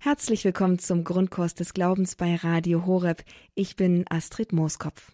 Herzlich willkommen zum Grundkurs des Glaubens bei Radio Horeb. Ich bin Astrid Mooskopf.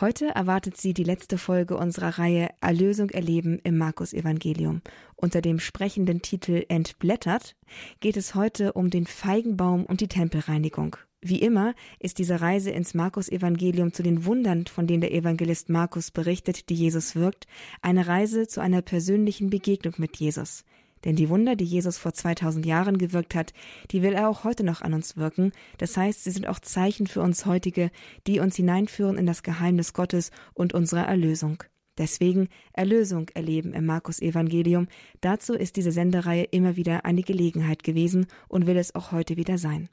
Heute erwartet Sie die letzte Folge unserer Reihe Erlösung erleben im Markus Evangelium. Unter dem sprechenden Titel Entblättert geht es heute um den Feigenbaum und die Tempelreinigung. Wie immer ist diese Reise ins Markus Evangelium zu den Wundern, von denen der Evangelist Markus berichtet, die Jesus wirkt, eine Reise zu einer persönlichen Begegnung mit Jesus. Denn die Wunder, die Jesus vor 2000 Jahren gewirkt hat, die will er auch heute noch an uns wirken. Das heißt, sie sind auch Zeichen für uns heutige, die uns hineinführen in das Geheimnis Gottes und unserer Erlösung. Deswegen Erlösung erleben im Markus Evangelium. Dazu ist diese Sendereihe immer wieder eine Gelegenheit gewesen und will es auch heute wieder sein.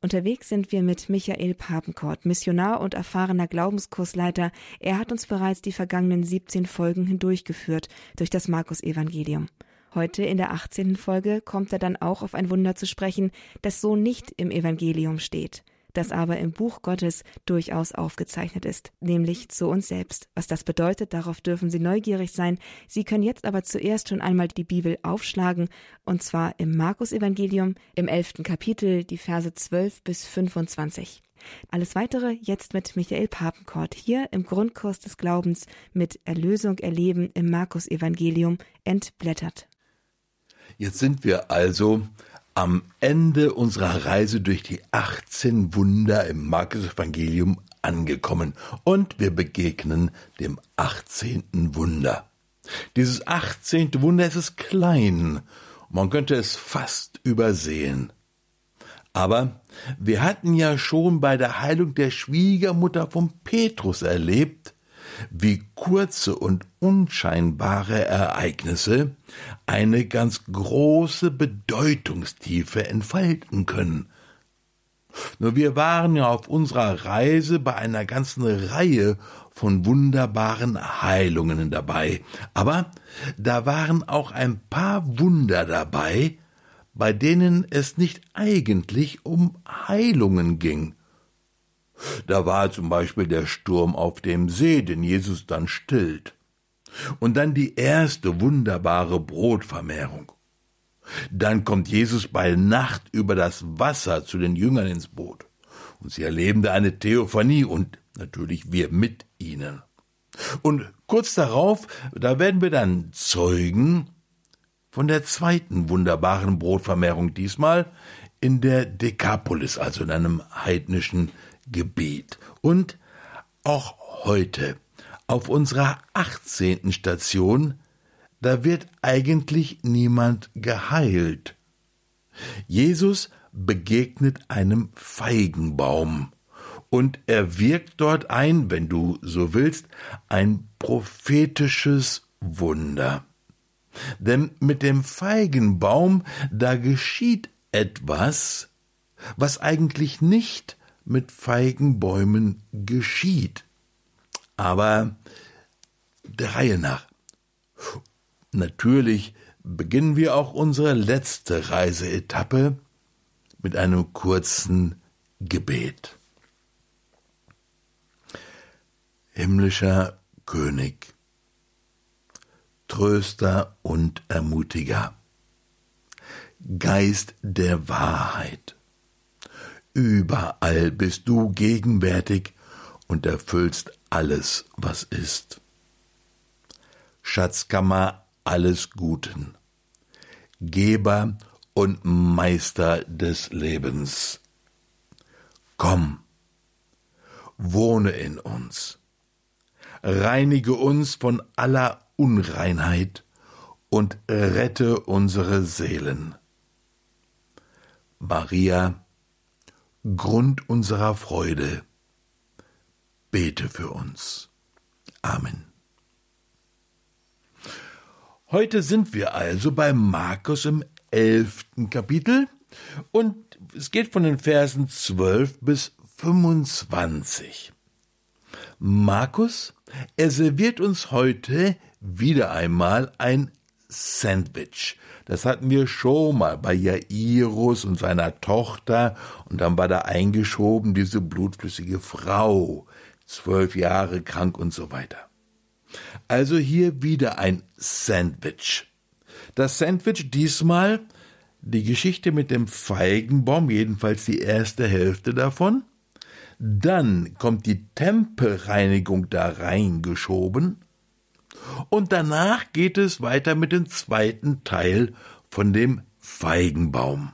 Unterwegs sind wir mit Michael Papenkort, Missionar und erfahrener Glaubenskursleiter. Er hat uns bereits die vergangenen 17 Folgen hindurchgeführt durch das Markus Evangelium. Heute in der 18. Folge kommt er dann auch auf ein Wunder zu sprechen, das so nicht im Evangelium steht, das aber im Buch Gottes durchaus aufgezeichnet ist, nämlich zu uns selbst. Was das bedeutet, darauf dürfen Sie neugierig sein. Sie können jetzt aber zuerst schon einmal die Bibel aufschlagen, und zwar im Markus Evangelium im 11. Kapitel, die Verse 12 bis 25. Alles weitere jetzt mit Michael Papenkort hier im Grundkurs des Glaubens mit Erlösung erleben im Markus Evangelium entblättert. Jetzt sind wir also am Ende unserer Reise durch die 18 Wunder im Markus Evangelium angekommen und wir begegnen dem 18. Wunder. Dieses 18. Wunder ist es klein, man könnte es fast übersehen. Aber wir hatten ja schon bei der Heilung der Schwiegermutter von Petrus erlebt, wie kurze und unscheinbare Ereignisse eine ganz große Bedeutungstiefe entfalten können. Nur wir waren ja auf unserer Reise bei einer ganzen Reihe von wunderbaren Heilungen dabei, aber da waren auch ein paar Wunder dabei, bei denen es nicht eigentlich um Heilungen ging, da war zum Beispiel der Sturm auf dem See, den Jesus dann stillt. Und dann die erste wunderbare Brotvermehrung. Dann kommt Jesus bei Nacht über das Wasser zu den Jüngern ins Boot. Und sie erleben da eine Theophanie und natürlich wir mit ihnen. Und kurz darauf, da werden wir dann Zeugen von der zweiten wunderbaren Brotvermehrung, diesmal in der Dekapolis, also in einem heidnischen Gebet. Und auch heute auf unserer 18. Station, da wird eigentlich niemand geheilt. Jesus begegnet einem Feigenbaum und er wirkt dort ein, wenn du so willst, ein prophetisches Wunder. Denn mit dem Feigenbaum, da geschieht etwas, was eigentlich nicht mit Feigenbäumen geschieht. Aber der Reihe nach. Natürlich beginnen wir auch unsere letzte Reiseetappe mit einem kurzen Gebet. Himmlischer König, Tröster und Ermutiger, Geist der Wahrheit, Überall bist du gegenwärtig und erfüllst alles, was ist. Schatzkammer alles Guten, Geber und Meister des Lebens. Komm, wohne in uns, reinige uns von aller Unreinheit und rette unsere Seelen. Maria, Grund unserer Freude. Bete für uns. Amen. Heute sind wir also bei Markus im elften Kapitel und es geht von den Versen 12 bis 25. Markus, er serviert uns heute wieder einmal ein Sandwich. Das hatten wir schon mal bei Jairus und seiner Tochter und dann war da eingeschoben diese blutflüssige Frau, zwölf Jahre krank und so weiter. Also hier wieder ein Sandwich. Das Sandwich diesmal die Geschichte mit dem Feigenbaum, jedenfalls die erste Hälfte davon. Dann kommt die Tempelreinigung da reingeschoben. Und danach geht es weiter mit dem zweiten Teil von dem Feigenbaum.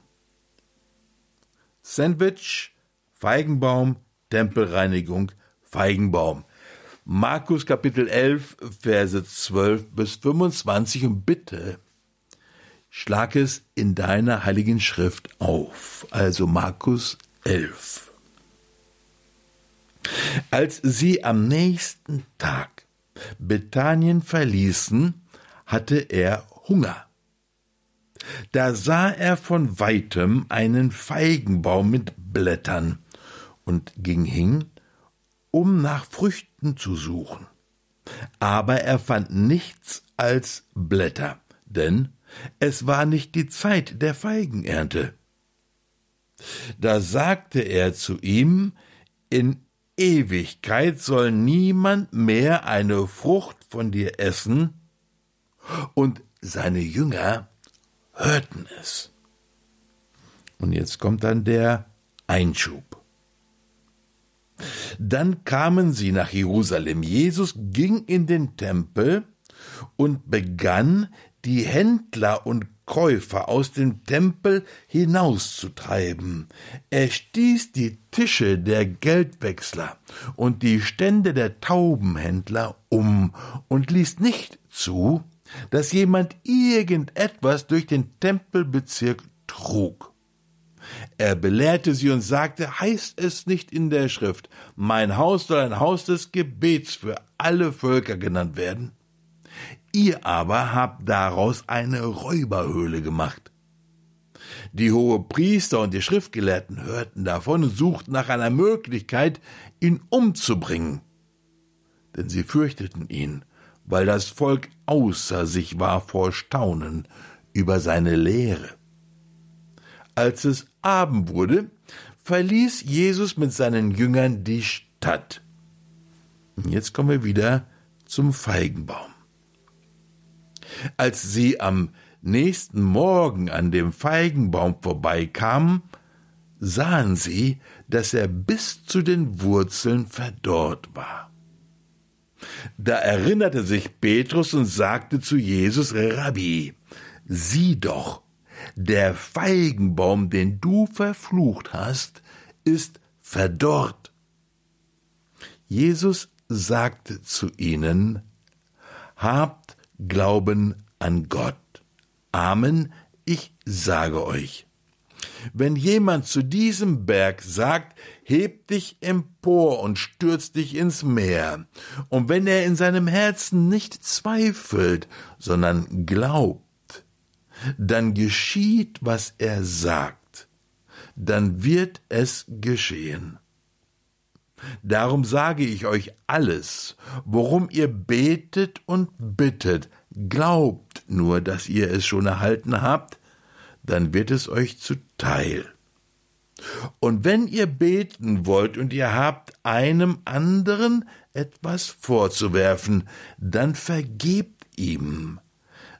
Sandwich, Feigenbaum, Tempelreinigung, Feigenbaum. Markus Kapitel 11, Verse 12 bis 25 und bitte schlag es in deiner heiligen Schrift auf. Also Markus 11. Als sie am nächsten Tag Bethanien verließen, hatte er Hunger. Da sah er von weitem einen Feigenbaum mit Blättern und ging hin, um nach Früchten zu suchen. Aber er fand nichts als Blätter, denn es war nicht die Zeit der Feigenernte. Da sagte er zu ihm, in Ewigkeit soll niemand mehr eine Frucht von dir essen, und seine Jünger hörten es. Und jetzt kommt dann der Einschub. Dann kamen sie nach Jerusalem. Jesus ging in den Tempel und begann, die Händler und Käufer aus dem Tempel hinauszutreiben. Er stieß die Tische der Geldwechsler und die Stände der Taubenhändler um und ließ nicht zu, dass jemand irgendetwas durch den Tempelbezirk trug. Er belehrte sie und sagte, heißt es nicht in der Schrift, mein Haus soll ein Haus des Gebets für alle Völker genannt werden? Ihr aber habt daraus eine Räuberhöhle gemacht. Die hohe Priester und die Schriftgelehrten hörten davon und suchten nach einer Möglichkeit, ihn umzubringen. Denn sie fürchteten ihn, weil das Volk außer sich war vor Staunen über seine Lehre. Als es Abend wurde, verließ Jesus mit seinen Jüngern die Stadt. Jetzt kommen wir wieder zum Feigenbaum. Als sie am nächsten Morgen an dem Feigenbaum vorbeikamen, sahen sie, dass er bis zu den Wurzeln verdorrt war. Da erinnerte sich Petrus und sagte zu Jesus, Rabbi, sieh doch, der Feigenbaum, den du verflucht hast, ist verdorrt. Jesus sagte zu ihnen, Habt Glauben an Gott. Amen, ich sage euch. Wenn jemand zu diesem Berg sagt, heb dich empor und stürz dich ins Meer, und wenn er in seinem Herzen nicht zweifelt, sondern glaubt, dann geschieht, was er sagt, dann wird es geschehen. Darum sage ich euch alles, worum ihr betet und bittet, glaubt nur, dass ihr es schon erhalten habt, dann wird es euch zuteil. Und wenn ihr beten wollt und ihr habt einem anderen etwas vorzuwerfen, dann vergebt ihm,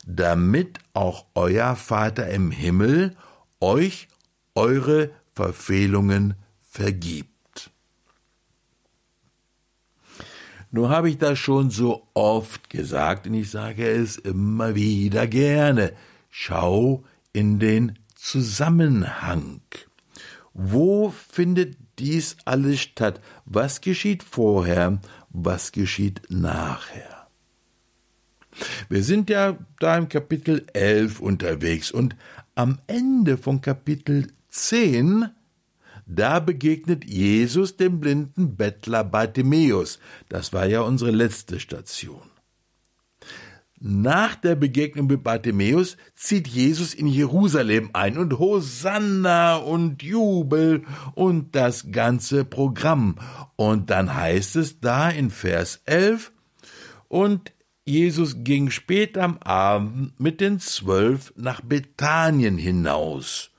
damit auch euer Vater im Himmel euch eure Verfehlungen vergibt. Nur habe ich das schon so oft gesagt und ich sage es immer wieder gerne. Schau in den Zusammenhang. Wo findet dies alles statt? Was geschieht vorher? Was geschieht nachher? Wir sind ja da im Kapitel 11 unterwegs und am Ende von Kapitel 10 da begegnet Jesus dem blinden Bettler Bartimäus. Das war ja unsere letzte Station. Nach der Begegnung mit Bartimäus zieht Jesus in Jerusalem ein und Hosanna und Jubel und das ganze Programm. Und dann heißt es da in Vers 11, und Jesus ging spät am Abend mit den Zwölf nach Bethanien hinaus.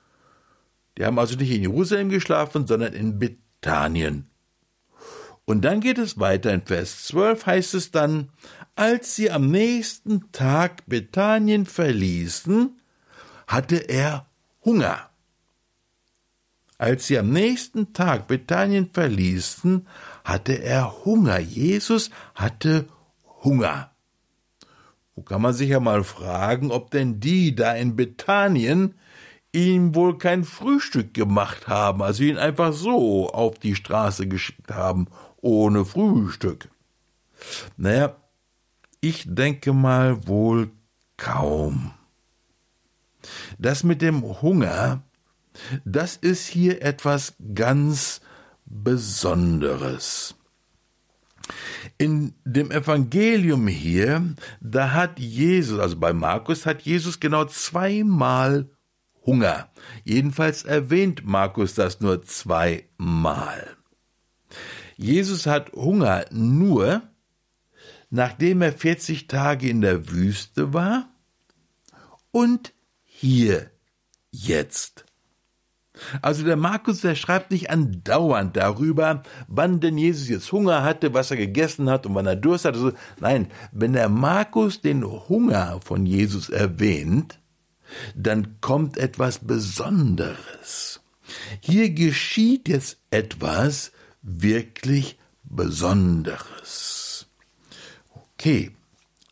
Die haben also nicht in Jerusalem geschlafen, sondern in Bethanien. Und dann geht es weiter in Vers 12 heißt es dann, als sie am nächsten Tag Bethanien verließen, hatte er Hunger. Als sie am nächsten Tag Bethanien verließen, hatte er Hunger. Jesus hatte Hunger. Wo kann man sich ja mal fragen, ob denn die da in Bethanien ihm wohl kein Frühstück gemacht haben, also ihn einfach so auf die Straße geschickt haben, ohne Frühstück. Naja, ich denke mal wohl kaum. Das mit dem Hunger, das ist hier etwas ganz Besonderes. In dem Evangelium hier, da hat Jesus, also bei Markus, hat Jesus genau zweimal Hunger. Jedenfalls erwähnt Markus das nur zweimal. Jesus hat Hunger nur, nachdem er 40 Tage in der Wüste war und hier jetzt. Also der Markus, der schreibt nicht andauernd darüber, wann denn Jesus jetzt Hunger hatte, was er gegessen hat und wann er Durst hatte. Nein, wenn der Markus den Hunger von Jesus erwähnt, dann kommt etwas Besonderes. Hier geschieht jetzt etwas wirklich Besonderes. Okay,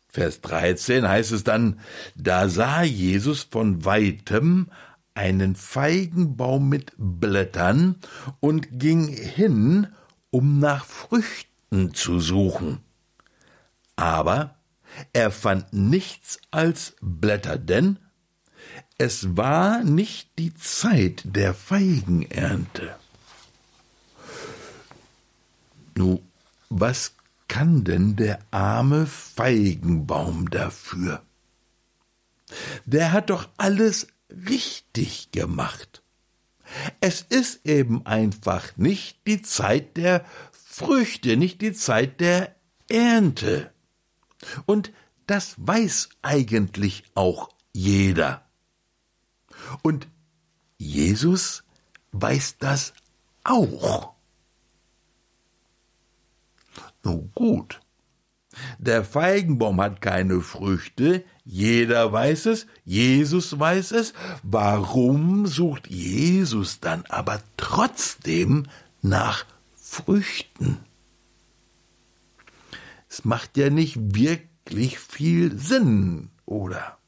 Vers 13 heißt es dann, da sah Jesus von weitem einen Feigenbaum mit Blättern und ging hin, um nach Früchten zu suchen. Aber er fand nichts als Blätter, denn es war nicht die Zeit der Feigenernte. Nu, was kann denn der arme Feigenbaum dafür? Der hat doch alles richtig gemacht. Es ist eben einfach nicht die Zeit der Früchte, nicht die Zeit der Ernte. Und das weiß eigentlich auch jeder. Und Jesus weiß das auch. Nun gut. Der Feigenbaum hat keine Früchte, jeder weiß es, Jesus weiß es. Warum sucht Jesus dann aber trotzdem nach Früchten? Es macht ja nicht wirklich viel Sinn, oder?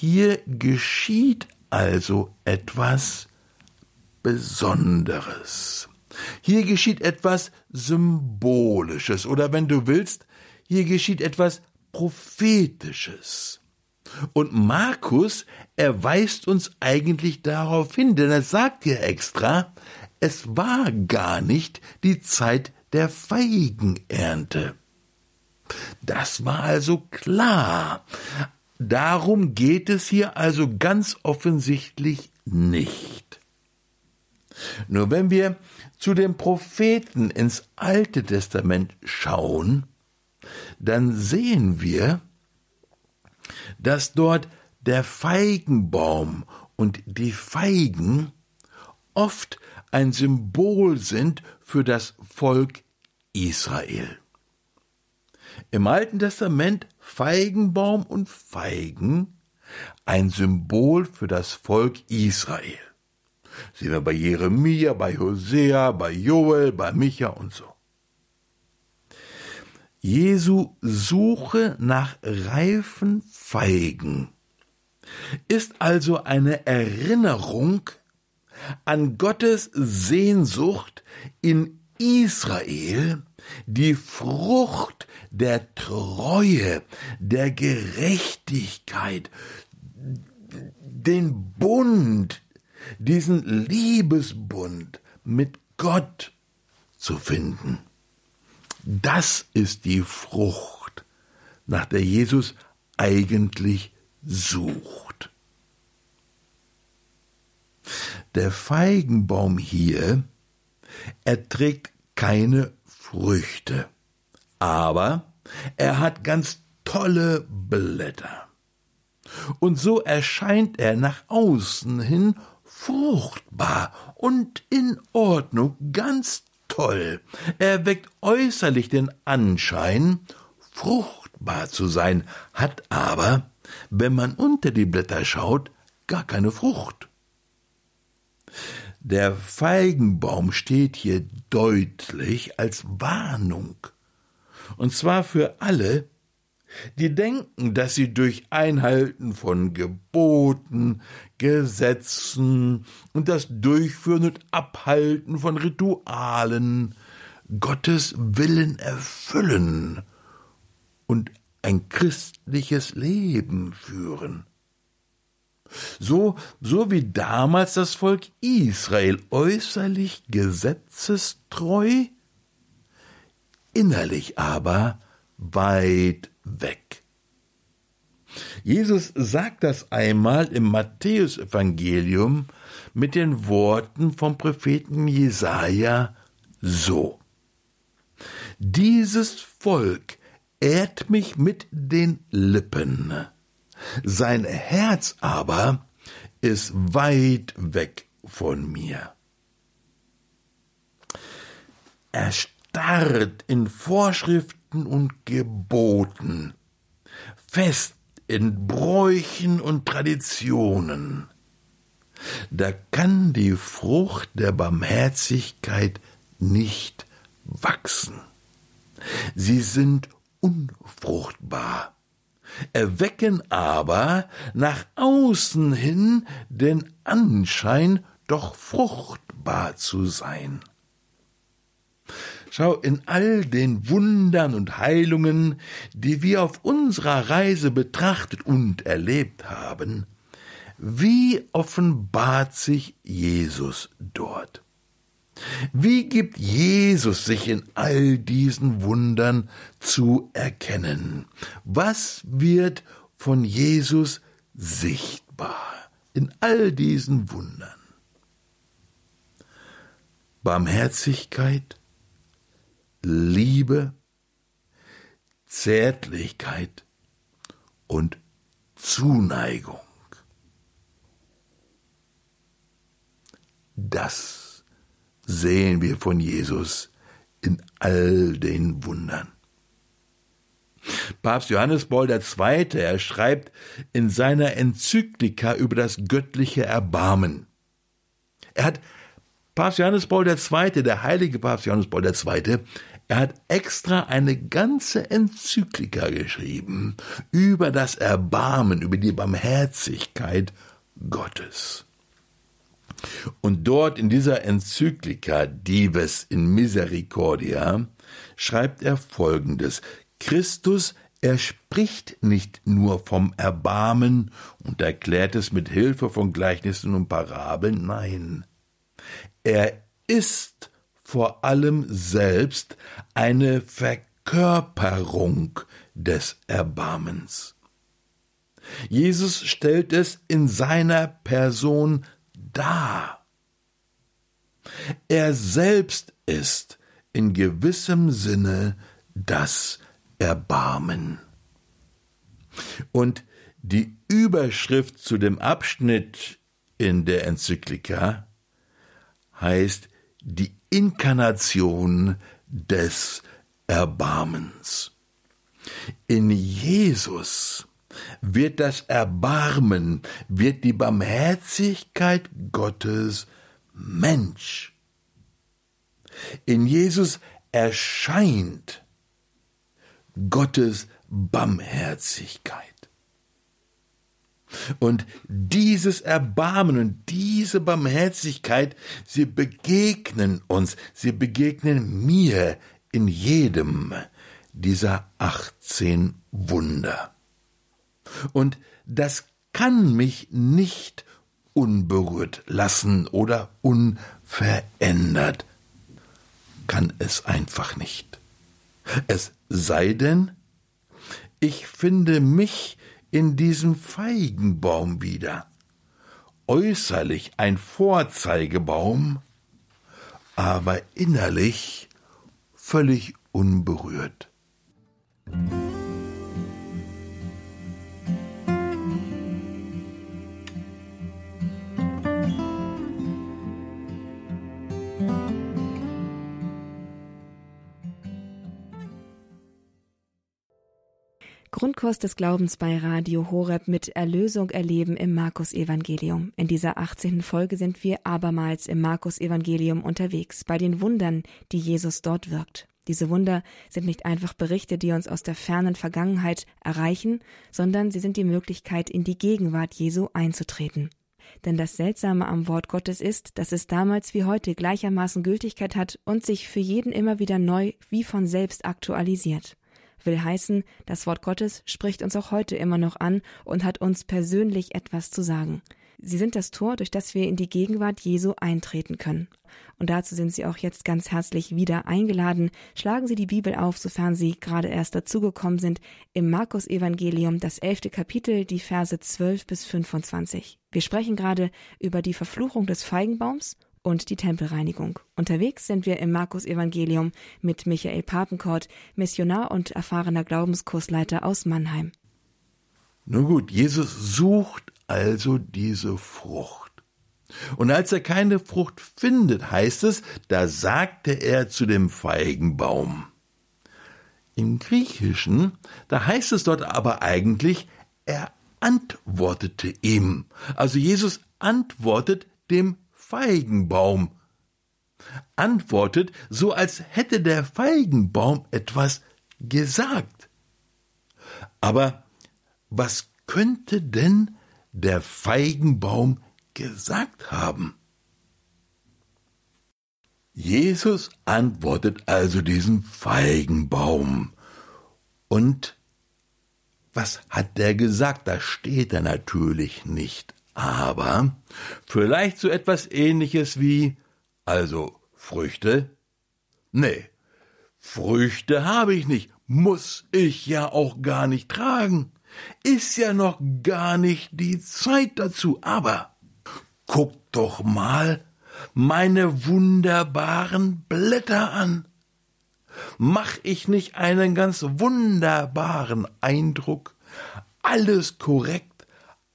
Hier geschieht also etwas Besonderes. Hier geschieht etwas Symbolisches oder wenn du willst, hier geschieht etwas Prophetisches. Und Markus, er weist uns eigentlich darauf hin, denn er sagt ja extra, es war gar nicht die Zeit der Feigenernte. Das war also klar. Darum geht es hier also ganz offensichtlich nicht. Nur wenn wir zu den Propheten ins Alte Testament schauen, dann sehen wir, dass dort der Feigenbaum und die Feigen oft ein Symbol sind für das Volk Israel. Im Alten Testament Feigenbaum und Feigen ein Symbol für das Volk Israel. Sehen wir bei Jeremia, bei Hosea, bei Joel, bei Micha und so. Jesu Suche nach reifen Feigen ist also eine Erinnerung an Gottes Sehnsucht in Israel, die Frucht der Treue, der Gerechtigkeit, den Bund, diesen Liebesbund mit Gott zu finden. Das ist die Frucht, nach der Jesus eigentlich sucht. Der Feigenbaum hier, er trägt keine Früchte, aber er hat ganz tolle Blätter. Und so erscheint er nach außen hin fruchtbar und in Ordnung, ganz toll. Er weckt äußerlich den Anschein, fruchtbar zu sein, hat aber, wenn man unter die Blätter schaut, gar keine Frucht. Der Feigenbaum steht hier deutlich als Warnung. Und zwar für alle, die denken, dass sie durch Einhalten von Geboten, Gesetzen und das Durchführen und Abhalten von Ritualen Gottes Willen erfüllen und ein christliches Leben führen. So, so wie damals das Volk Israel äußerlich gesetzestreu, innerlich aber weit weg. Jesus sagt das einmal im Matthäusevangelium mit den Worten vom Propheten Jesaja so. Dieses Volk ehrt mich mit den Lippen, sein Herz aber ist weit weg von mir. Er starrt in Vorschriften und Geboten, fest in Bräuchen und Traditionen. Da kann die Frucht der Barmherzigkeit nicht wachsen. Sie sind unfruchtbar, erwecken aber nach außen hin den Anschein, doch fruchtbar zu sein. Schau, in all den Wundern und Heilungen, die wir auf unserer Reise betrachtet und erlebt haben, wie offenbart sich Jesus dort? Wie gibt Jesus sich in all diesen Wundern zu erkennen? Was wird von Jesus sichtbar in all diesen Wundern? Barmherzigkeit, Liebe, Zärtlichkeit und Zuneigung. Das sehen wir von Jesus in all den Wundern. Papst Johannes Paul II. Er schreibt in seiner Enzyklika über das göttliche Erbarmen. Er hat Papst Johannes Paul II., der heilige Papst Johannes Paul II., er hat extra eine ganze Enzyklika geschrieben über das Erbarmen, über die Barmherzigkeit Gottes. Und dort in dieser Enzyklika Dives in Misericordia schreibt er folgendes Christus er spricht nicht nur vom Erbarmen und erklärt es mit Hilfe von Gleichnissen und Parabeln, nein. Er ist vor allem selbst eine Verkörperung des Erbarmens. Jesus stellt es in seiner Person da. Er selbst ist in gewissem Sinne das Erbarmen. Und die Überschrift zu dem Abschnitt in der Enzyklika heißt die Inkarnation des Erbarmens. In Jesus wird das Erbarmen, wird die Barmherzigkeit Gottes Mensch. In Jesus erscheint Gottes Barmherzigkeit. Und dieses Erbarmen und diese Barmherzigkeit, sie begegnen uns, sie begegnen mir in jedem dieser 18 Wunder. Und das kann mich nicht unberührt lassen oder unverändert. Kann es einfach nicht. Es sei denn, ich finde mich in diesem Feigenbaum wieder. Äußerlich ein Vorzeigebaum, aber innerlich völlig unberührt. Grundkurs des Glaubens bei Radio Horeb mit Erlösung erleben im Markus Evangelium. In dieser 18. Folge sind wir abermals im Markus Evangelium unterwegs, bei den Wundern, die Jesus dort wirkt. Diese Wunder sind nicht einfach Berichte, die uns aus der fernen Vergangenheit erreichen, sondern sie sind die Möglichkeit, in die Gegenwart Jesu einzutreten. Denn das Seltsame am Wort Gottes ist, dass es damals wie heute gleichermaßen Gültigkeit hat und sich für jeden immer wieder neu wie von selbst aktualisiert will heißen, das Wort Gottes spricht uns auch heute immer noch an und hat uns persönlich etwas zu sagen. Sie sind das Tor, durch das wir in die Gegenwart Jesu eintreten können. Und dazu sind Sie auch jetzt ganz herzlich wieder eingeladen. Schlagen Sie die Bibel auf, sofern Sie gerade erst dazugekommen sind, im Markus Evangelium, das elfte Kapitel, die Verse 12 bis 25. Wir sprechen gerade über die Verfluchung des Feigenbaums und die Tempelreinigung. Unterwegs sind wir im Markus Evangelium mit Michael Papenkort, Missionar und erfahrener Glaubenskursleiter aus Mannheim. Nun gut, Jesus sucht also diese Frucht. Und als er keine Frucht findet, heißt es, da sagte er zu dem Feigenbaum. Im Griechischen, da heißt es dort aber eigentlich, er antwortete ihm. Also Jesus antwortet dem Feigenbaum. Antwortet, so als hätte der Feigenbaum etwas gesagt. Aber was könnte denn der Feigenbaum gesagt haben? Jesus antwortet also diesem Feigenbaum. Und was hat der gesagt? Da steht er natürlich nicht aber vielleicht so etwas ähnliches wie also Früchte? Nee, Früchte habe ich nicht, muss ich ja auch gar nicht tragen. Ist ja noch gar nicht die Zeit dazu, aber guck doch mal meine wunderbaren Blätter an. Mach ich nicht einen ganz wunderbaren Eindruck? Alles korrekt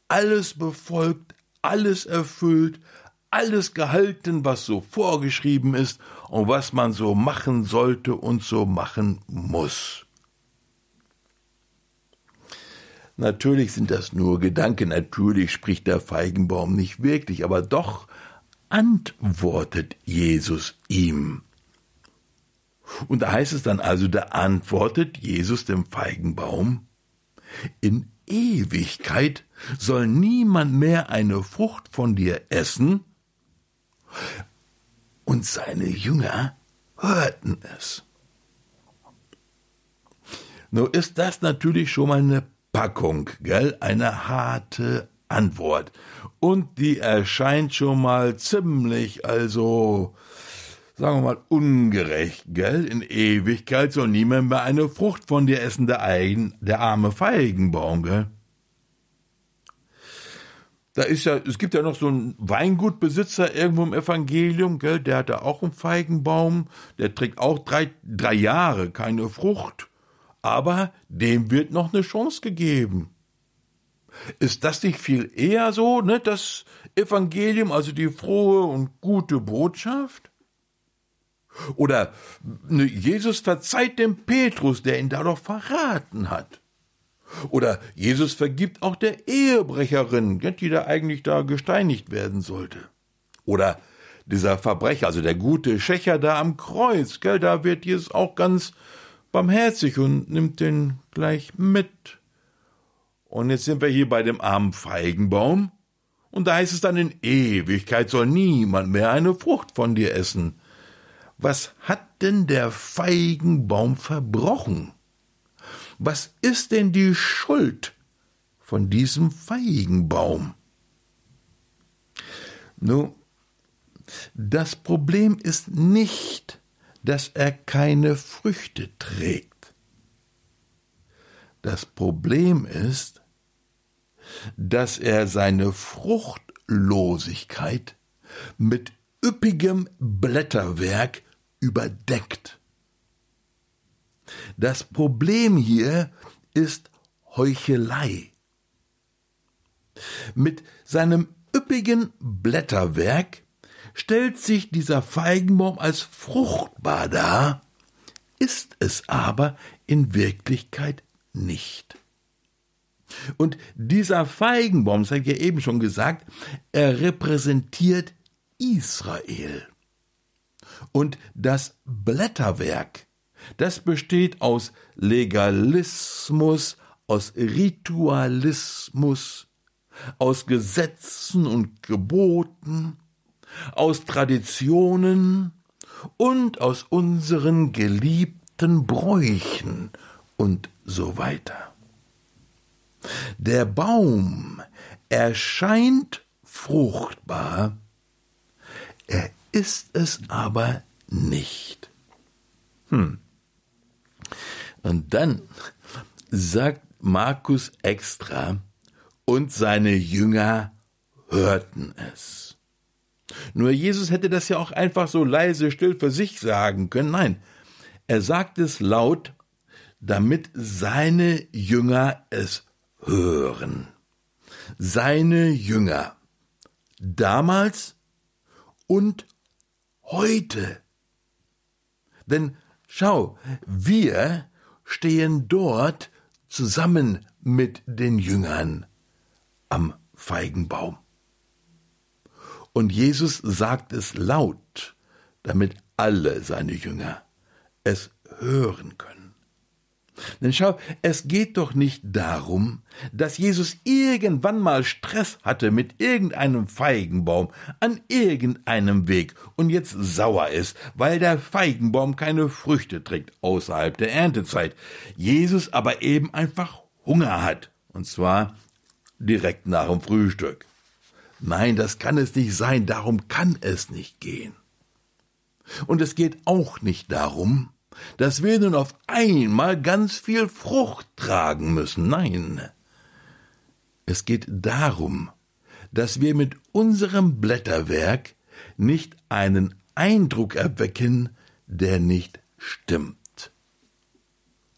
alles befolgt, alles erfüllt, alles gehalten, was so vorgeschrieben ist und was man so machen sollte und so machen muss. Natürlich sind das nur Gedanken, natürlich spricht der Feigenbaum nicht wirklich, aber doch antwortet Jesus ihm. Und da heißt es dann also, da antwortet Jesus dem Feigenbaum, in Ewigkeit soll niemand mehr eine Frucht von dir essen? Und seine Jünger hörten es. Nur ist das natürlich schon mal eine Packung, gell? Eine harte Antwort. Und die erscheint schon mal ziemlich, also, sagen wir mal, ungerecht, gell? In Ewigkeit soll niemand mehr eine Frucht von dir essen, der, ein, der arme Feigenbaum, gell? Da ist ja, es gibt ja noch so einen Weingutbesitzer irgendwo im Evangelium, gell, der hatte auch einen Feigenbaum, der trägt auch drei, drei Jahre keine Frucht, aber dem wird noch eine Chance gegeben. Ist das nicht viel eher so, ne, das Evangelium, also die frohe und gute Botschaft? Oder ne, Jesus verzeiht dem Petrus, der ihn dadurch verraten hat. Oder Jesus vergibt auch der Ehebrecherin, die da eigentlich da gesteinigt werden sollte. Oder dieser Verbrecher, also der gute Schächer da am Kreuz, gell, da wird Jesus auch ganz barmherzig und nimmt den gleich mit. Und jetzt sind wir hier bei dem armen Feigenbaum. Und da heißt es dann, in Ewigkeit soll niemand mehr eine Frucht von dir essen. Was hat denn der Feigenbaum verbrochen? Was ist denn die Schuld von diesem Feigenbaum? Nun, das Problem ist nicht, dass er keine Früchte trägt. Das Problem ist, dass er seine Fruchtlosigkeit mit üppigem Blätterwerk überdeckt. Das Problem hier ist Heuchelei. Mit seinem üppigen Blätterwerk stellt sich dieser Feigenbaum als fruchtbar dar, ist es aber in Wirklichkeit nicht. Und dieser Feigenbaum, das habe ich ja eben schon gesagt, er repräsentiert Israel. Und das Blätterwerk, das besteht aus Legalismus, aus Ritualismus, aus Gesetzen und Geboten, aus Traditionen und aus unseren geliebten Bräuchen und so weiter. Der Baum erscheint fruchtbar, er ist es aber nicht. Hm. Und dann sagt Markus extra, und seine Jünger hörten es. Nur Jesus hätte das ja auch einfach so leise still für sich sagen können. Nein, er sagt es laut, damit seine Jünger es hören. Seine Jünger. Damals und heute. Denn schau, wir stehen dort zusammen mit den Jüngern am Feigenbaum. Und Jesus sagt es laut, damit alle seine Jünger es hören können. Denn schau, es geht doch nicht darum, dass Jesus irgendwann mal Stress hatte mit irgendeinem Feigenbaum an irgendeinem Weg und jetzt sauer ist, weil der Feigenbaum keine Früchte trägt außerhalb der Erntezeit. Jesus aber eben einfach Hunger hat. Und zwar direkt nach dem Frühstück. Nein, das kann es nicht sein, darum kann es nicht gehen. Und es geht auch nicht darum, dass wir nun auf einmal ganz viel Frucht tragen müssen. Nein. Es geht darum, dass wir mit unserem Blätterwerk nicht einen Eindruck erwecken, der nicht stimmt.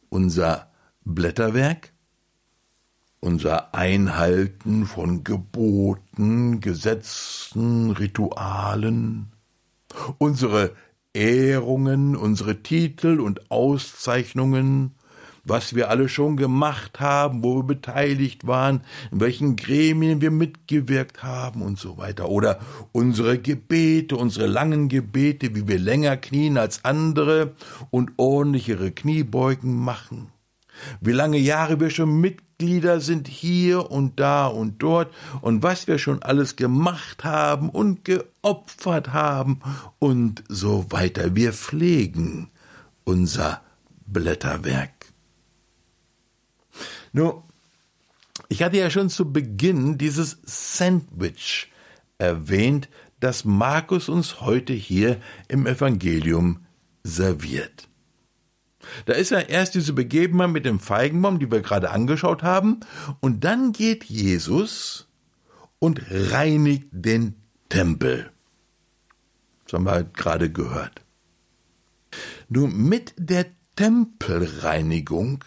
Unser Blätterwerk, unser Einhalten von Geboten, Gesetzen, Ritualen, unsere Ehrungen, unsere Titel und Auszeichnungen, was wir alle schon gemacht haben, wo wir beteiligt waren, in welchen Gremien wir mitgewirkt haben und so weiter. Oder unsere Gebete, unsere langen Gebete, wie wir länger knien als andere und ordentlichere Kniebeugen machen. Wie lange Jahre wir schon Mitglieder sind hier und da und dort und was wir schon alles gemacht haben und geopfert haben und so weiter. Wir pflegen unser Blätterwerk. Nur, ich hatte ja schon zu Beginn dieses Sandwich erwähnt, das Markus uns heute hier im Evangelium serviert. Da ist ja erst diese Begebenheit mit dem Feigenbaum, die wir gerade angeschaut haben, und dann geht Jesus und reinigt den Tempel. Das haben wir halt gerade gehört. Nur mit der Tempelreinigung,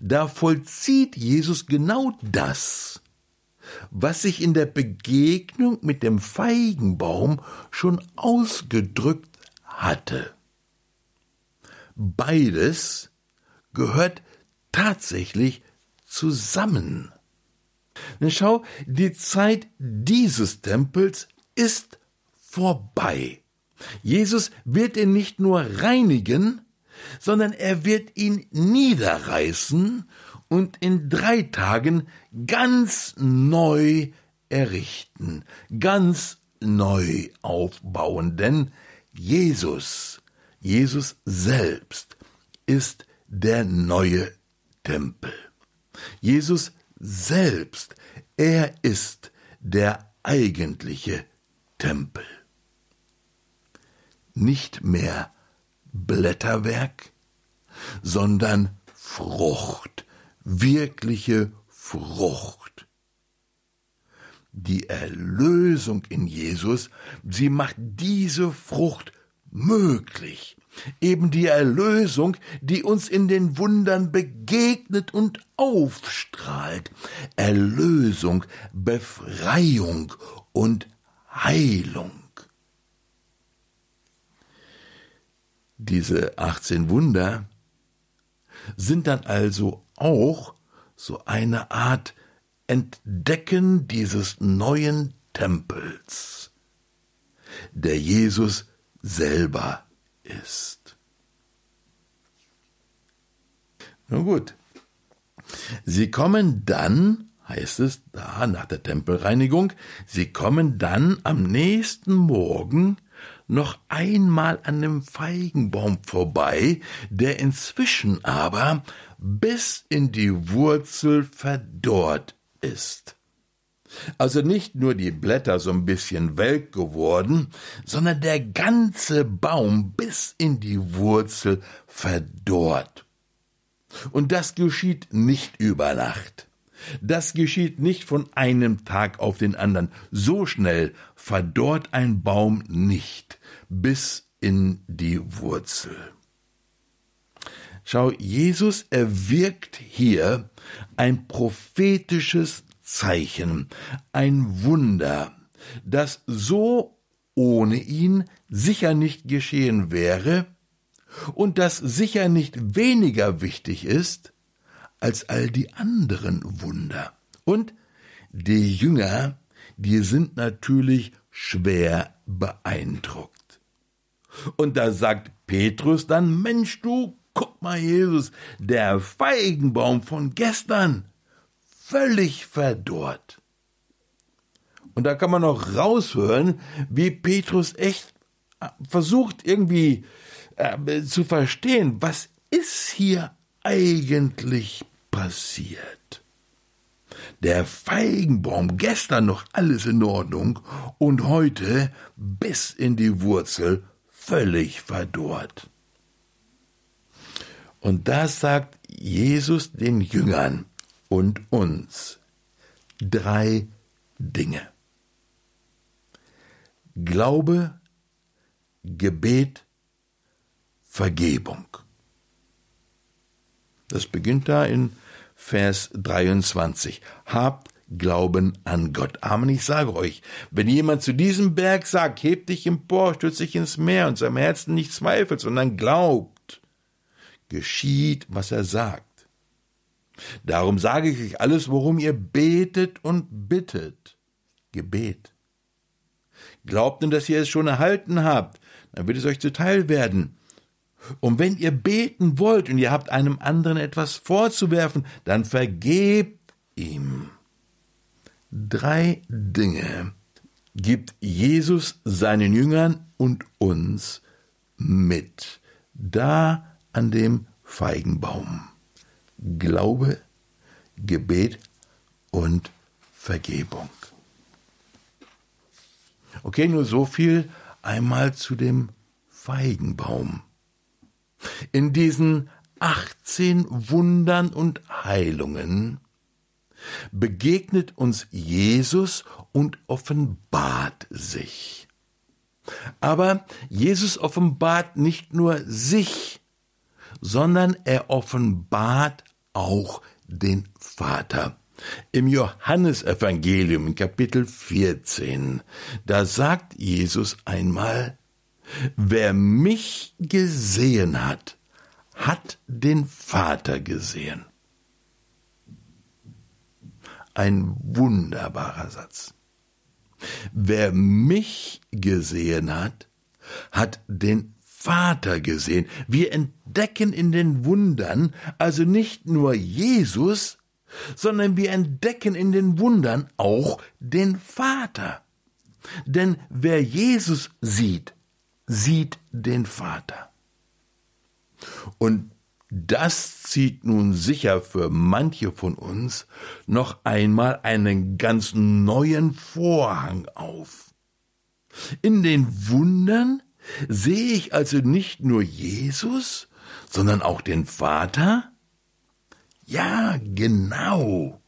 da vollzieht Jesus genau das, was sich in der Begegnung mit dem Feigenbaum schon ausgedrückt hatte. Beides gehört tatsächlich zusammen. Denn schau, die Zeit dieses Tempels ist vorbei. Jesus wird ihn nicht nur reinigen, sondern er wird ihn niederreißen und in drei Tagen ganz neu errichten, ganz neu aufbauen, denn Jesus Jesus selbst ist der neue Tempel. Jesus selbst, er ist der eigentliche Tempel. Nicht mehr Blätterwerk, sondern Frucht, wirkliche Frucht. Die Erlösung in Jesus, sie macht diese Frucht möglich. Eben die Erlösung, die uns in den Wundern begegnet und aufstrahlt. Erlösung, Befreiung und Heilung. Diese 18 Wunder sind dann also auch so eine Art Entdecken dieses neuen Tempels, der Jesus selber ist. Nun gut, sie kommen dann, heißt es da nach der Tempelreinigung, sie kommen dann am nächsten Morgen noch einmal an dem Feigenbaum vorbei, der inzwischen aber bis in die Wurzel verdorrt ist. Also nicht nur die Blätter so ein bisschen welk geworden, sondern der ganze Baum bis in die Wurzel verdorrt. Und das geschieht nicht über Nacht. Das geschieht nicht von einem Tag auf den anderen. So schnell verdorrt ein Baum nicht bis in die Wurzel. Schau, Jesus erwirkt hier ein prophetisches Zeichen, ein Wunder, das so ohne ihn sicher nicht geschehen wäre und das sicher nicht weniger wichtig ist als all die anderen Wunder. Und die Jünger, die sind natürlich schwer beeindruckt. Und da sagt Petrus dann, Mensch, du, guck mal, Jesus, der Feigenbaum von gestern, völlig verdorrt. Und da kann man noch raushören, wie Petrus echt äh, versucht irgendwie äh, zu verstehen, was ist hier eigentlich passiert. Der Feigenbaum, gestern noch alles in Ordnung und heute bis in die Wurzel völlig verdorrt. Und da sagt Jesus den Jüngern und uns drei Dinge. Glaube, Gebet, Vergebung. Das beginnt da in Vers 23. Habt Glauben an Gott. Amen. Ich sage euch, wenn jemand zu diesem Berg sagt, heb dich empor, stürz dich ins Meer und seinem Herzen nicht zweifelt, sondern glaubt, geschieht, was er sagt. Darum sage ich euch alles, worum ihr betet und bittet. Gebet. Glaubt nun, dass ihr es schon erhalten habt, dann wird es euch zuteil werden. Und wenn ihr beten wollt und ihr habt einem anderen etwas vorzuwerfen, dann vergebt ihm. Drei Dinge gibt Jesus seinen Jüngern und uns mit. Da an dem Feigenbaum. Glaube, Gebet und Vergebung. Okay, nur so viel einmal zu dem Feigenbaum. In diesen 18 Wundern und Heilungen begegnet uns Jesus und offenbart sich. Aber Jesus offenbart nicht nur sich, sondern er offenbart auch den Vater. Im Johannesevangelium Kapitel 14, da sagt Jesus einmal, Wer mich gesehen hat, hat den Vater gesehen. Ein wunderbarer Satz. Wer mich gesehen hat, hat den Vater gesehen. Wir entdecken in den Wundern also nicht nur Jesus, sondern wir entdecken in den Wundern auch den Vater. Denn wer Jesus sieht, sieht den Vater. Und das zieht nun sicher für manche von uns noch einmal einen ganz neuen Vorhang auf. In den Wundern sehe ich also nicht nur Jesus, sondern auch den Vater? Ja, genau.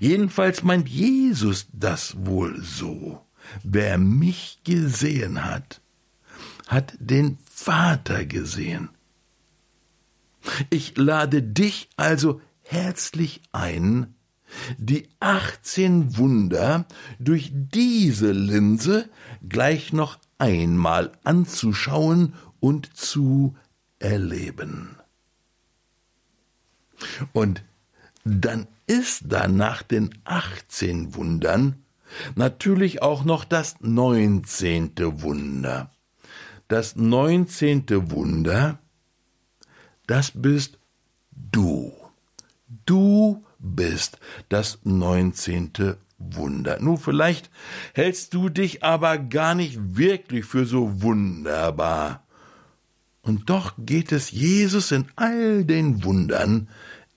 Jedenfalls meint Jesus das wohl so. Wer mich gesehen hat, hat den Vater gesehen. Ich lade dich also herzlich ein, die 18 Wunder durch diese Linse gleich noch einmal anzuschauen und zu erleben. Und dann ist da nach den 18 Wundern natürlich auch noch das 19. Wunder. Das 19. Wunder, das bist du. Du bist das 19. Wunder. Nun, vielleicht hältst du dich aber gar nicht wirklich für so wunderbar. Und doch geht es Jesus in all den Wundern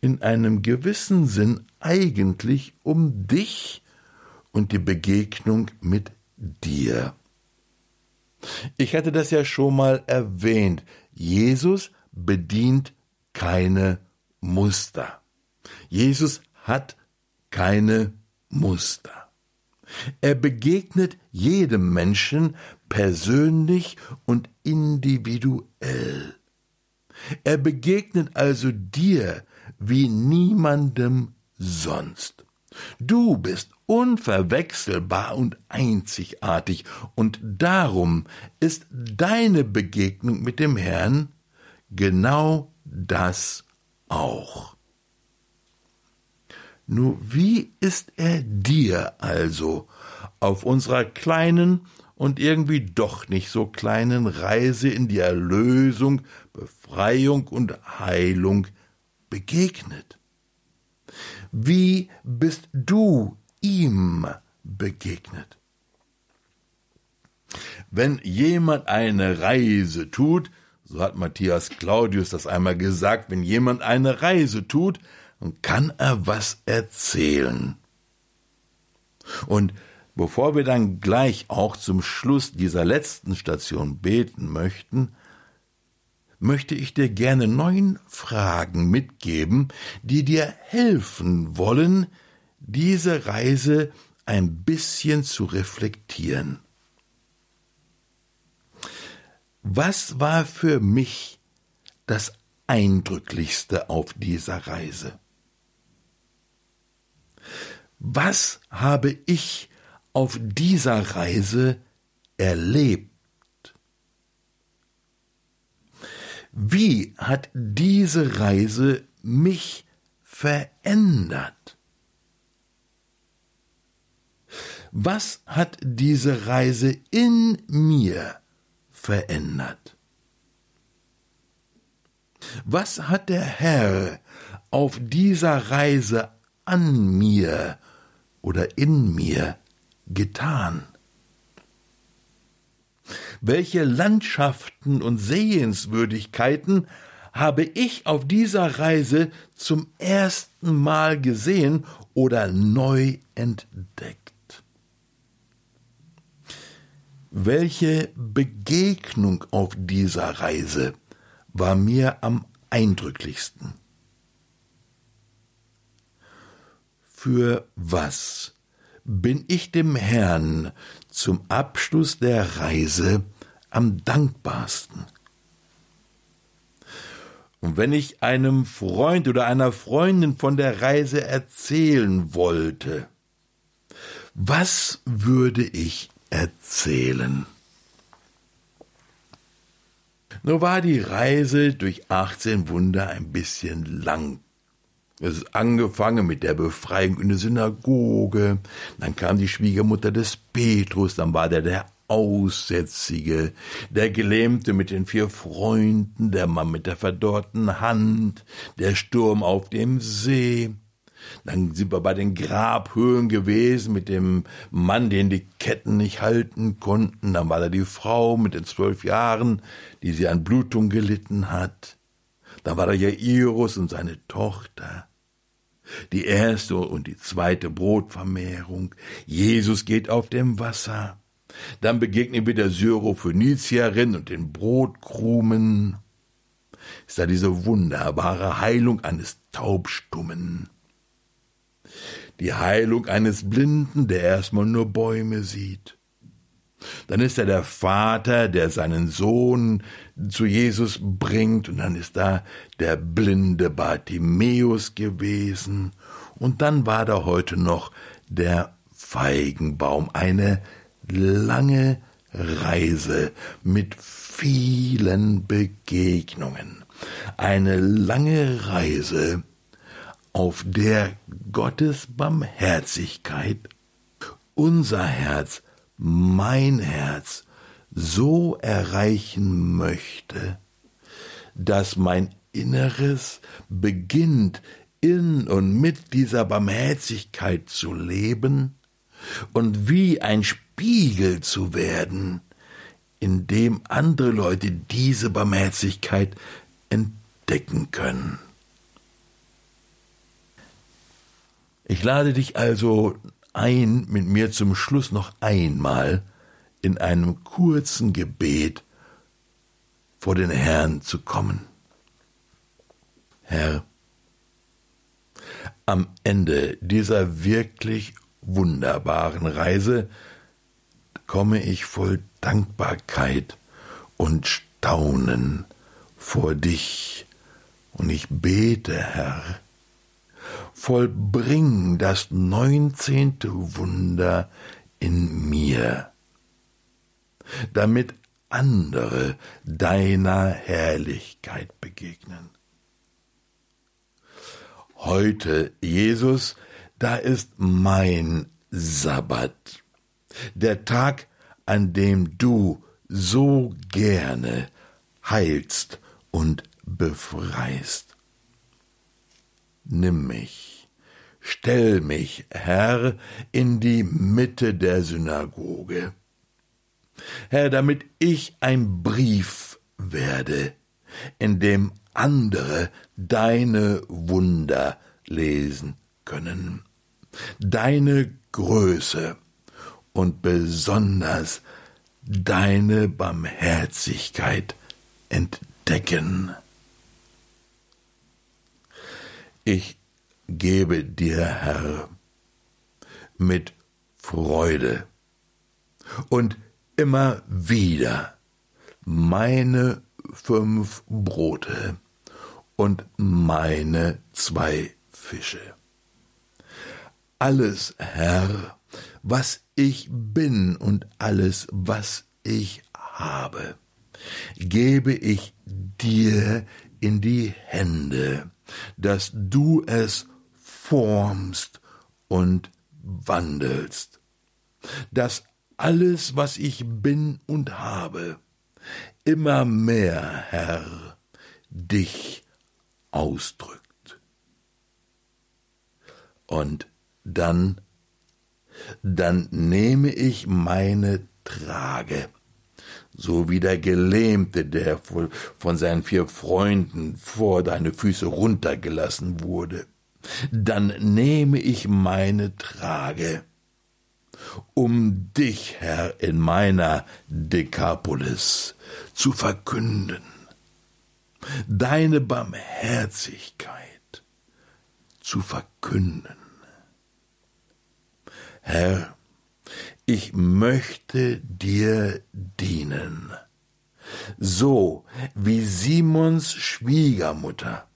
in einem gewissen Sinn eigentlich um dich und die Begegnung mit dir. Ich hatte das ja schon mal erwähnt. Jesus bedient keine Muster. Jesus hat keine Muster. Er begegnet jedem Menschen persönlich und individuell. Er begegnet also dir wie niemandem sonst. Du bist unverwechselbar und einzigartig, und darum ist deine Begegnung mit dem Herrn genau das auch. Nur wie ist er dir also auf unserer kleinen und irgendwie doch nicht so kleinen Reise in die Erlösung, Befreiung und Heilung begegnet? Wie bist du ihm begegnet? Wenn jemand eine Reise tut, so hat Matthias Claudius das einmal gesagt, wenn jemand eine Reise tut, kann er was erzählen. Und bevor wir dann gleich auch zum Schluss dieser letzten Station beten möchten, möchte ich dir gerne neun Fragen mitgeben, die dir helfen wollen, diese Reise ein bisschen zu reflektieren. Was war für mich das Eindrücklichste auf dieser Reise? Was habe ich auf dieser Reise erlebt? Wie hat diese Reise mich verändert? Was hat diese Reise in mir verändert? Was hat der Herr auf dieser Reise an mir oder in mir getan? Welche Landschaften und Sehenswürdigkeiten habe ich auf dieser Reise zum ersten Mal gesehen oder neu entdeckt? Welche Begegnung auf dieser Reise war mir am eindrücklichsten? Für was bin ich dem Herrn zum Abschluss der Reise am dankbarsten? Und wenn ich einem Freund oder einer Freundin von der Reise erzählen wollte, was würde ich erzählen? Nur war die Reise durch 18 Wunder ein bisschen lang es ist angefangen mit der Befreiung in der Synagoge, dann kam die Schwiegermutter des Petrus, dann war der der Aussätzige, der Gelähmte mit den vier Freunden, der Mann mit der verdorrten Hand, der Sturm auf dem See. Dann sind wir bei den Grabhöhen gewesen mit dem Mann, den die Ketten nicht halten konnten. Dann war da die Frau mit den zwölf Jahren, die sie an Blutung gelitten hat. Dann war da Jairus und seine Tochter die erste und die zweite Brotvermehrung. Jesus geht auf dem Wasser. Dann begegnen wir der Syrophönizierin und den Brotkrumen. Ist da diese wunderbare Heilung eines Taubstummen. Die Heilung eines Blinden, der erstmal nur Bäume sieht. Dann ist er der Vater, der seinen Sohn zu Jesus bringt, und dann ist da der blinde Bartimäus gewesen, und dann war da heute noch der Feigenbaum, eine lange Reise mit vielen Begegnungen, eine lange Reise auf der Gottes Barmherzigkeit unser Herz, mein Herz, so erreichen möchte, dass mein Inneres beginnt in und mit dieser Barmherzigkeit zu leben und wie ein Spiegel zu werden, in dem andere Leute diese Barmherzigkeit entdecken können. Ich lade dich also ein, mit mir zum Schluss noch einmal in einem kurzen Gebet vor den Herrn zu kommen. Herr, am Ende dieser wirklich wunderbaren Reise komme ich voll Dankbarkeit und Staunen vor dich und ich bete, Herr, vollbring das neunzehnte Wunder in mir, damit andere deiner Herrlichkeit begegnen. Heute, Jesus, da ist mein Sabbat, der Tag, an dem du so gerne heilst und befreist. Nimm mich, stell mich, Herr, in die Mitte der Synagoge. Herr, damit ich ein Brief werde, in dem andere deine Wunder lesen können, deine Größe und besonders deine Barmherzigkeit entdecken. Ich gebe dir, Herr, mit Freude und immer wieder meine fünf Brote und meine zwei Fische. Alles, Herr, was ich bin und alles, was ich habe, gebe ich dir in die Hände, dass du es formst und wandelst, dass alles, was ich bin und habe, immer mehr, Herr, dich ausdrückt. Und dann, dann nehme ich meine Trage, so wie der Gelähmte, der von seinen vier Freunden vor deine Füße runtergelassen wurde, dann nehme ich meine Trage, um dich, Herr, in meiner Dekapolis zu verkünden, deine Barmherzigkeit zu verkünden. Herr, ich möchte dir dienen, so wie Simons Schwiegermutter,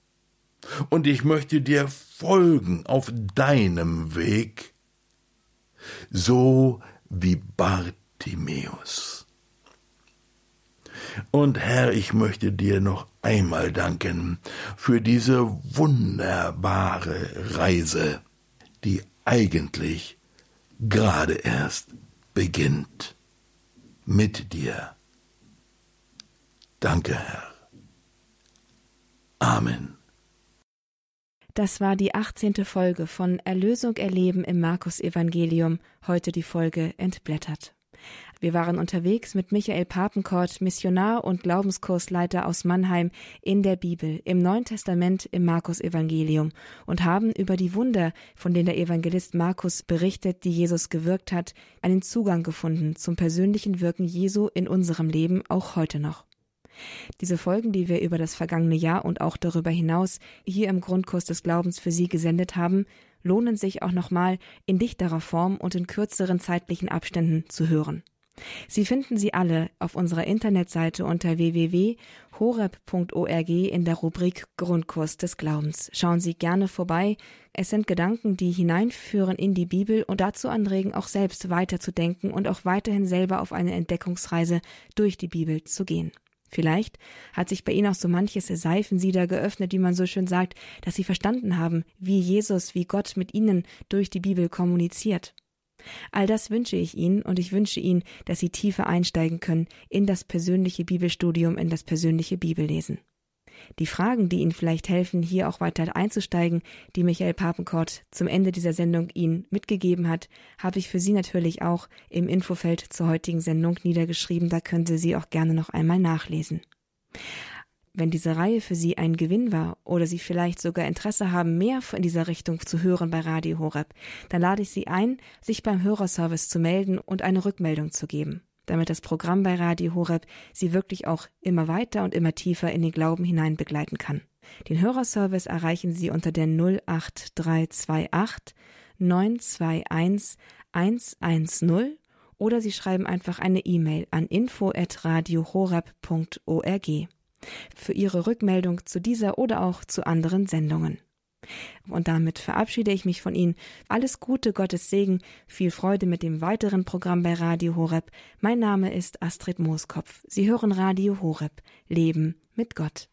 und ich möchte dir folgen auf deinem Weg, so wie Bartimäus. Und Herr, ich möchte dir noch einmal danken für diese wunderbare Reise, die eigentlich gerade erst beginnt mit dir. Danke, Herr. Amen. Das war die 18. Folge von Erlösung erleben im Markus Evangelium, heute die Folge entblättert. Wir waren unterwegs mit Michael Papenkort, Missionar und Glaubenskursleiter aus Mannheim, in der Bibel, im Neuen Testament, im Markus Evangelium und haben über die Wunder, von denen der Evangelist Markus berichtet, die Jesus gewirkt hat, einen Zugang gefunden zum persönlichen Wirken Jesu in unserem Leben auch heute noch. Diese Folgen, die wir über das vergangene Jahr und auch darüber hinaus hier im Grundkurs des Glaubens für Sie gesendet haben, lohnen sich auch nochmal in dichterer Form und in kürzeren zeitlichen Abständen zu hören. Sie finden sie alle auf unserer Internetseite unter www.horeb.org in der Rubrik Grundkurs des Glaubens. Schauen Sie gerne vorbei. Es sind Gedanken, die hineinführen in die Bibel und dazu anregen, auch selbst weiterzudenken und auch weiterhin selber auf eine Entdeckungsreise durch die Bibel zu gehen. Vielleicht hat sich bei ihnen auch so manches Seifensieder geöffnet, wie man so schön sagt, dass sie verstanden haben, wie Jesus, wie Gott mit ihnen durch die Bibel kommuniziert. All das wünsche ich Ihnen und ich wünsche Ihnen, dass Sie tiefer einsteigen können in das persönliche Bibelstudium, in das persönliche Bibellesen. Die Fragen, die Ihnen vielleicht helfen, hier auch weiter einzusteigen, die Michael Papenkort zum Ende dieser Sendung Ihnen mitgegeben hat, habe ich für Sie natürlich auch im Infofeld zur heutigen Sendung niedergeschrieben. Da können Sie sie auch gerne noch einmal nachlesen. Wenn diese Reihe für Sie ein Gewinn war oder Sie vielleicht sogar Interesse haben, mehr in dieser Richtung zu hören bei Radio Horeb, dann lade ich Sie ein, sich beim Hörerservice zu melden und eine Rückmeldung zu geben, damit das Programm bei Radio Horeb Sie wirklich auch immer weiter und immer tiefer in den Glauben hinein begleiten kann. Den Hörerservice erreichen Sie unter der 08328 921 110 oder Sie schreiben einfach eine E-Mail an info@radiohoreb.org für Ihre Rückmeldung zu dieser oder auch zu anderen Sendungen. Und damit verabschiede ich mich von Ihnen. Alles Gute, Gottes Segen, viel Freude mit dem weiteren Programm bei Radio Horeb. Mein Name ist Astrid Mooskopf. Sie hören Radio Horeb. Leben mit Gott.